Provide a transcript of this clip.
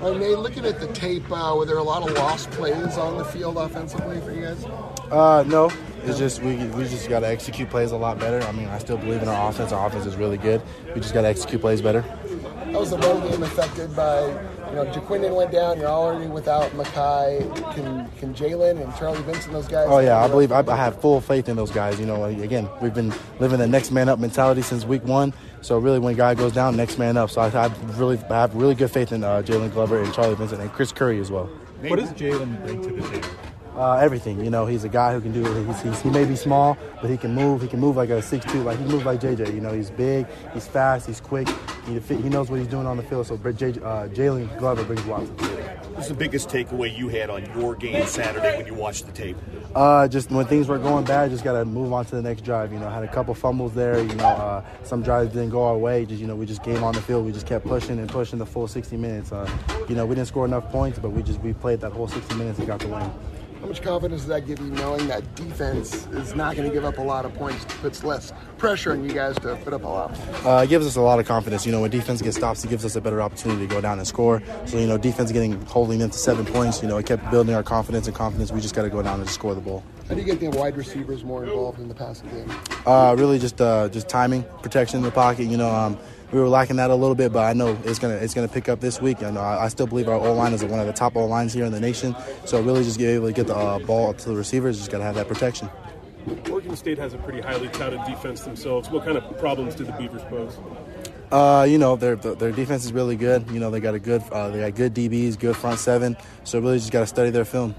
Right, Nate, looking at the tape, uh, were there a lot of lost plays on the field offensively for you guys? Uh, no. It's just we, we just got to execute plays a lot better. I mean, I still believe in our offense. Our offense is really good. We just got to execute plays better. How was the road game affected by, you know, Ja'Quinden went down. You're already without Mackay. Can can Jaylon and Charlie Vincent those guys? Oh yeah, I believe I, I have full faith in those guys. You know, again, we've been living the next man up mentality since week one. So really, when a guy goes down, next man up. So I, I really I have really good faith in uh, Jaylon Glover and Charlie Vincent and Chris Curry as well. What does Jaylon bring to the table? Uh, everything. You know, he's a guy who can do it. He's, he's, he may be small, but he can move. He can move like a 6'2", like he moves like JJ. You know, he's big, he's fast, he's quick. He, he knows what he's doing on the field. So uh, Jaylon Glover brings lots to the table. What's the biggest takeaway you had on your game Saturday when you watched the tape? Uh, just when things were going bad, just got to move on to the next drive. You know, had a couple fumbles there. You know, uh, some drives didn't go our way. Just you know, we just came on the field. We just kept pushing and pushing the full 60 minutes. Uh, you know, we didn't score enough points, but we just we played that whole 60 minutes and got the win. How much confidence does that give you knowing that defense is not going to give up a lot of points, puts less pressure on you guys to put up a lot? Uh, it gives us a lot of confidence. You know, when defense gets stops, it gives us a better opportunity to go down and score. So, you know, defense getting holding them to seven points, you know, it kept building our confidence and confidence. We just got to go down and score the ball. How do you get the wide receivers more involved in the passing game? Uh, really just uh, just timing, protection in the pocket. You know, um, we were lacking that a little bit, but I know it's gonna it's gonna pick up this week. And I, I still believe our O line is one of the top O lines here in the nation. So really, just be able to get the uh, ball to the receivers, just gotta have that protection. Oregon State has a pretty highly touted defense themselves. What kind of problems do the Beavers pose? Uh, you know their their defense is really good. You know they got a good uh, they got good DBs, good front seven. So really just got to study their film.